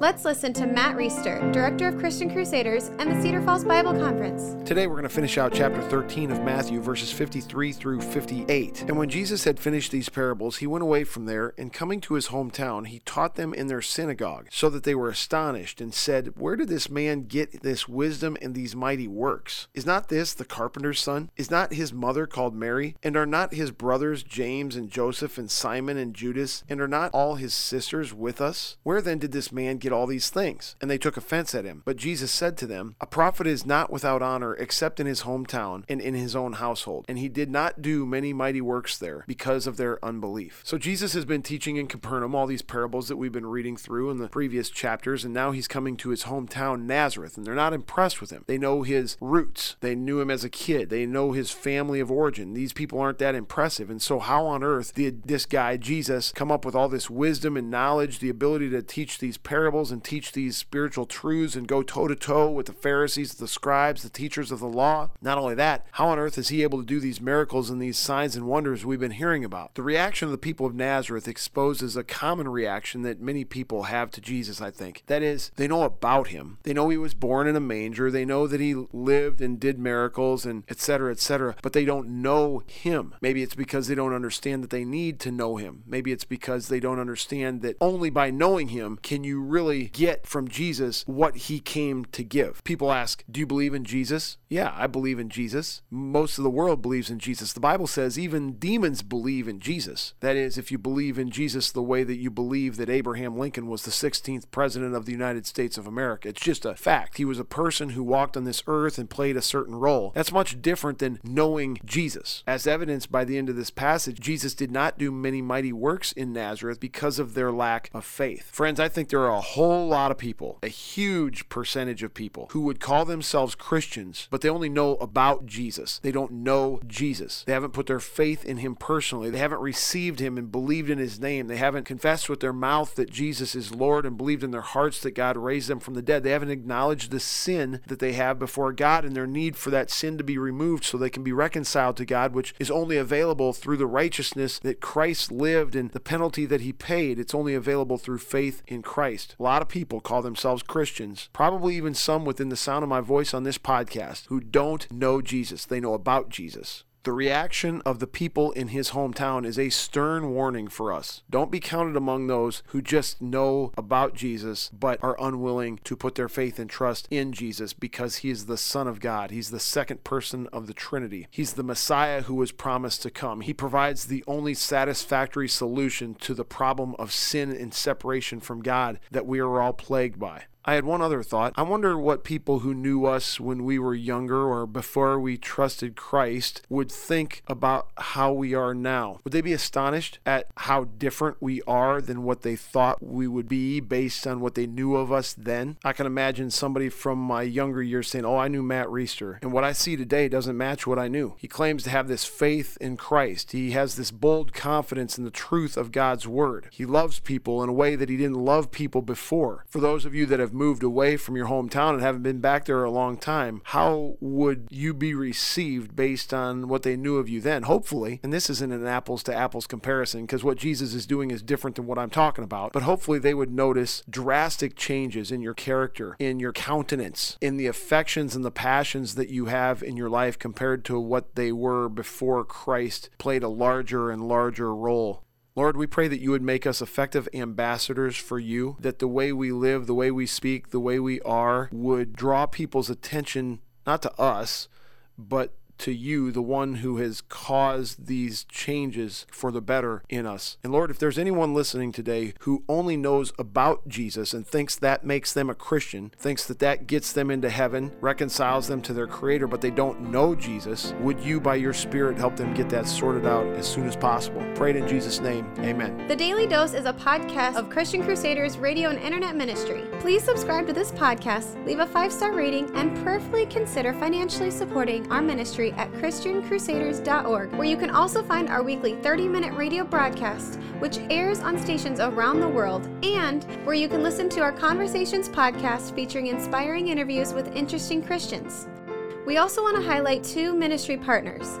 Let's listen to Matt Reisetter, Director of Christian Crusaders and the Cedar Falls Bible Conference. Today we're going to finish out chapter 13 of Matthew, verses 53 through 58. And when Jesus had finished these parables, he went away from there, and coming to his hometown, he taught them in their synagogue, so that they were astonished, and said, Where did this man get this wisdom and these mighty works? Is not this the carpenter's son? Is not his mother called Mary? And are not his brothers James and Joseph and Simon and Judas? And are not all his sisters with us? Where then did this man get all these things? And they took offense at him. But Jesus said to them, A prophet is not without honor except in his hometown and in his own household. And he did not do many mighty works there because of their unbelief. So Jesus has been teaching in Capernaum all these parables that we've been reading through in the previous chapters, and now he's coming to his hometown, Nazareth, and they're not impressed with him. They know his roots, they knew him as a kid, they know his family of origin. These people aren't that impressive. And so, how on earth did this guy, Jesus, come up with all this wisdom and knowledge, the ability to teach these parables and teach these spiritual truths and go toe to toe with the Pharisees, the scribes, the teachers of the law? Not only that, how on earth is he able to do these miracles and these signs and wonders we've been hearing about? The reaction of the people of Nazareth exposes a common reaction that many people have to Jesus, I think. That is, they know about him. They know he was born in a manger. They know that he lived and did miracles and etc., etc., but they don't know him. Maybe it's because they don't understand that they need to know him. Maybe it's because they don't understand that only by knowing him can you really get from Jesus what he came to give. People ask, Do you believe in Jesus? Yeah, I believe in Jesus. Most of the world believes in Jesus. The Bible says even demons believe in Jesus. That is, if you believe in Jesus the way that you believe that Abraham Lincoln was the 16th president of the United States of America. It's just a fact. He was a person who walked on this earth and played a certain role. That's much different than knowing Jesus. As evidenced by the end of this passage, Jesus did not do many mighty works in Nazareth because of their lack of faith. Friends, I think there are a whole lot of people, a huge percentage of people, who would call themselves Christians, but they only know about Jesus. They don't know Jesus. They haven't put their faith in him personally. They haven't received him and believed in his name. They haven't confessed with their mouth that Jesus is Lord and believed in their hearts that God raised them from the dead. They haven't acknowledged the sin that they have before God and their need for that sin to be removed so they can be reconciled to God, which is only available through the righteousness that Christ lived and the penalty that he paid. It's only available through faith in Christ. Lot of people call themselves Christians, probably even some within the sound of my voice on this podcast, who don't know Jesus. They know about Jesus. The reaction of the people in his hometown is a stern warning for us. Don't be counted among those who just know about Jesus but are unwilling to put their faith and trust in Jesus because he is the Son of God. He's the second person of the Trinity. He's the Messiah who was promised to come. He provides the only satisfactory solution to the problem of sin and separation from God that we are all plagued by. I had one other thought. I wonder what people who knew us when we were younger or before we trusted Christ would think about how we are now. Would they be astonished at how different we are than what they thought we would be based on what they knew of us then? I can imagine somebody from my younger years saying, Oh, I knew Matt Reisetter. And what I see today doesn't match what I knew. He claims to have this faith in Christ, he has this bold confidence in the truth of God's word. He loves people in a way that he didn't love people before. For those of you that have moved away from your hometown and haven't been back there a long time, how would you be received based on what they knew of you then? Hopefully, and this isn't an apples to apples comparison because what Jesus is doing is different than what I'm talking about, but hopefully they would notice drastic changes in your character, in your countenance, in the affections and the passions that you have in your life compared to what they were before Christ played a larger and larger role. Lord, we pray that you would make us effective ambassadors for you, that the way we live, the way we speak, the way we are would draw people's attention not to us, but to you, the one who has caused these changes for the better in us. And Lord, if there's anyone listening today who only knows about Jesus and thinks that makes them a Christian, thinks that that gets them into heaven, reconciles them to their Creator, but they don't know Jesus, would you, by your Spirit, help them get that sorted out as soon as possible? Pray it in Jesus' name. Amen. The Daily Dose is a podcast of Christian Crusaders radio and internet ministry. Please subscribe to this podcast, leave a five star rating, and prayerfully consider financially supporting our ministry at ChristianCrusaders.org, where you can also find our weekly 30 minute radio broadcast, which airs on stations around the world, and where you can listen to our Conversations podcast featuring inspiring interviews with interesting Christians. We also want to highlight two ministry partners.